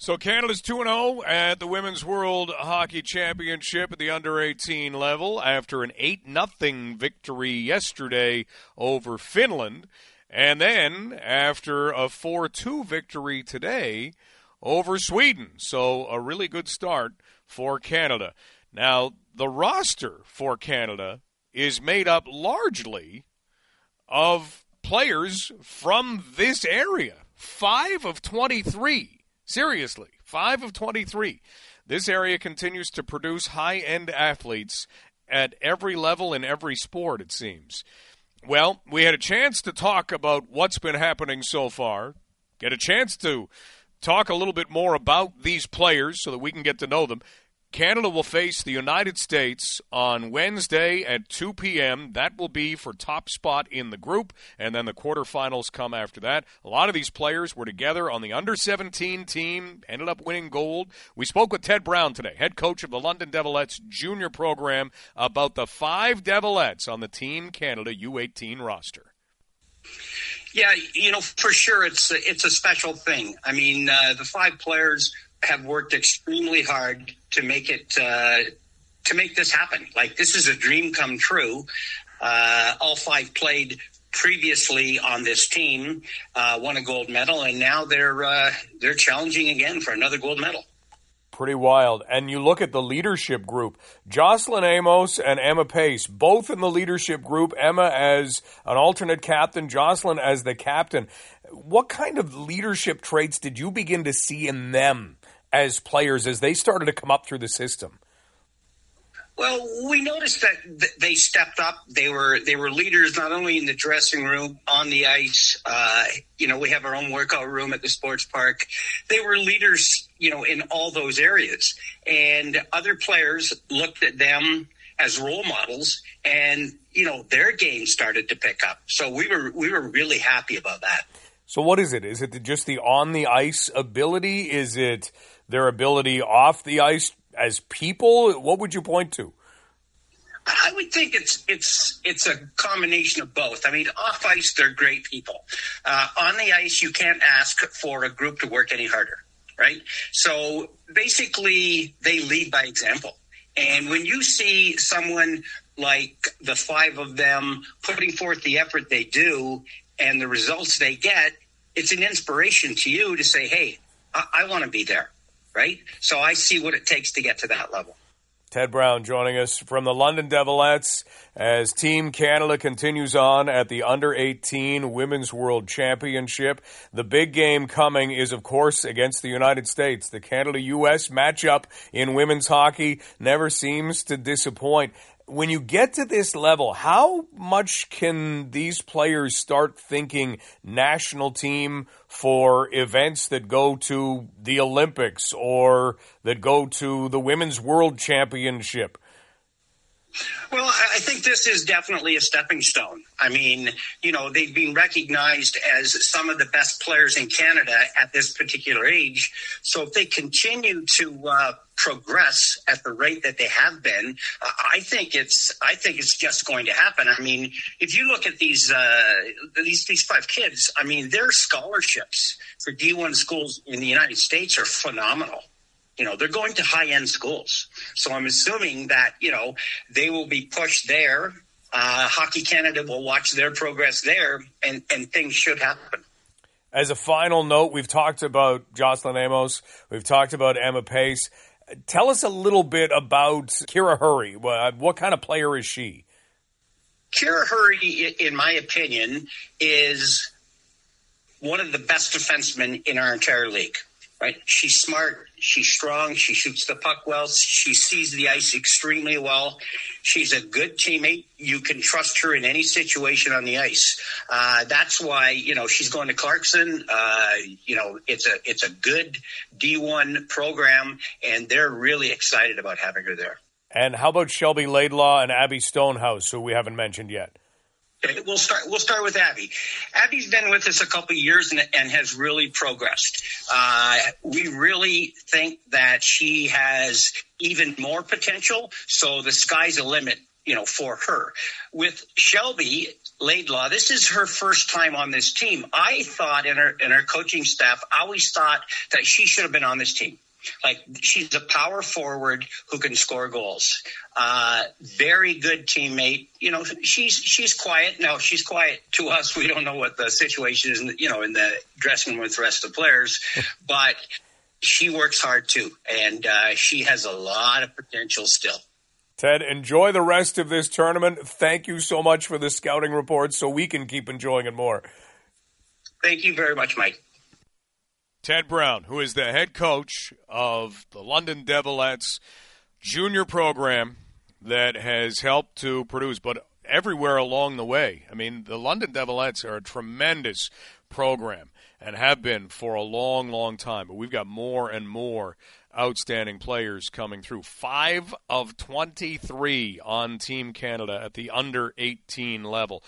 So Canada's 2 0 at the Women's World Hockey Championship at the under 18 level after an 8 0 victory yesterday over Finland. And then after a 4 2 victory today over Sweden. So a really good start for Canada. Now, the roster for Canada is made up largely of players from this area. Five of 23 Seriously, 5 of 23. This area continues to produce high end athletes at every level in every sport, it seems. Well, we had a chance to talk about what's been happening so far, get a chance to talk a little bit more about these players so that we can get to know them. Canada will face the United States on Wednesday at 2 p.m. That will be for top spot in the group, and then the quarterfinals come after that. A lot of these players were together on the under 17 team, ended up winning gold. We spoke with Ted Brown today, head coach of the London Devilettes junior program, about the five Devilettes on the Team Canada U18 roster. Yeah, you know, for sure, it's a, it's a special thing. I mean, uh, the five players have worked extremely hard to make it uh, to make this happen. Like this is a dream come true. Uh, all five played previously on this team, uh, won a gold medal, and now they're uh, they're challenging again for another gold medal. Pretty wild. And you look at the leadership group Jocelyn Amos and Emma Pace, both in the leadership group. Emma as an alternate captain, Jocelyn as the captain. What kind of leadership traits did you begin to see in them as players as they started to come up through the system? Well, we noticed that they stepped up. They were they were leaders not only in the dressing room, on the ice. Uh, you know, we have our own workout room at the sports park. They were leaders, you know, in all those areas. And other players looked at them as role models, and you know, their game started to pick up. So we were we were really happy about that. So what is it? Is it just the on the ice ability? Is it their ability off the ice as people? What would you point to? I would think it's it's it's a combination of both. I mean, off ice they're great people. Uh, on the ice, you can't ask for a group to work any harder, right? So basically, they lead by example. And when you see someone like the five of them putting forth the effort they do and the results they get, it's an inspiration to you to say, "Hey, I, I want to be there." right? So I see what it takes to get to that level. Ted Brown joining us from the London Devilettes as Team Canada continues on at the Under 18 Women's World Championship. The big game coming is, of course, against the United States. The Canada US matchup in women's hockey never seems to disappoint when you get to this level, how much can these players start thinking national team for events that go to the Olympics or that go to the Women's World Championship? Well, I think this is definitely a stepping stone. I mean, you know, they've been recognized as some of the best players in Canada at this particular age. So if they continue to uh, progress at the rate that they have been, I think it's I think it's just going to happen. I mean, if you look at these uh, these these five kids, I mean, their scholarships for D one schools in the United States are phenomenal you know they're going to high end schools. So i'm assuming that you know they will be pushed there. Uh, hockey canada will watch their progress there and and things should happen. As a final note we've talked about jocelyn amos. We've talked about emma pace. Tell us a little bit about kira hurry. What kind of player is she? Kira hurry in my opinion is one of the best defensemen in our entire league right? She's smart. She's strong. She shoots the puck well. She sees the ice extremely well. She's a good teammate. You can trust her in any situation on the ice. Uh, that's why you know she's going to Clarkson. Uh, you know it's a it's a good D1 program, and they're really excited about having her there. And how about Shelby Laidlaw and Abby Stonehouse, who we haven't mentioned yet? We'll start. We'll start with Abby. Abby's been with us a couple years and, and, has really progressed. Uh, we really think that she has even more potential. So the sky's the limit, you know, for her. With Shelby, Laidlaw. This is her first time on this team. I thought in her in her coaching staff, always thought that she should have been on this team. Like she's a power forward who can score goals. Uh, very good teammate. You know, she's she's quiet. No, she's quiet to us. We don't know what the situation is. In, you know, in the dressing room with the rest of the players, but she works hard too, and uh, she has a lot of potential still. Ted, enjoy the rest of this tournament. Thank you so much for the scouting report so we can keep enjoying it more. Thank you very much, Mike. Ted Brown, who is the head coach of the London Devilettes junior program that has helped to produce, but everywhere along the way. I mean, the London Devilettes are a tremendous program and have been for a long, long time. But we've got more and more outstanding players coming through. Five of 23 on Team Canada at the under 18 level.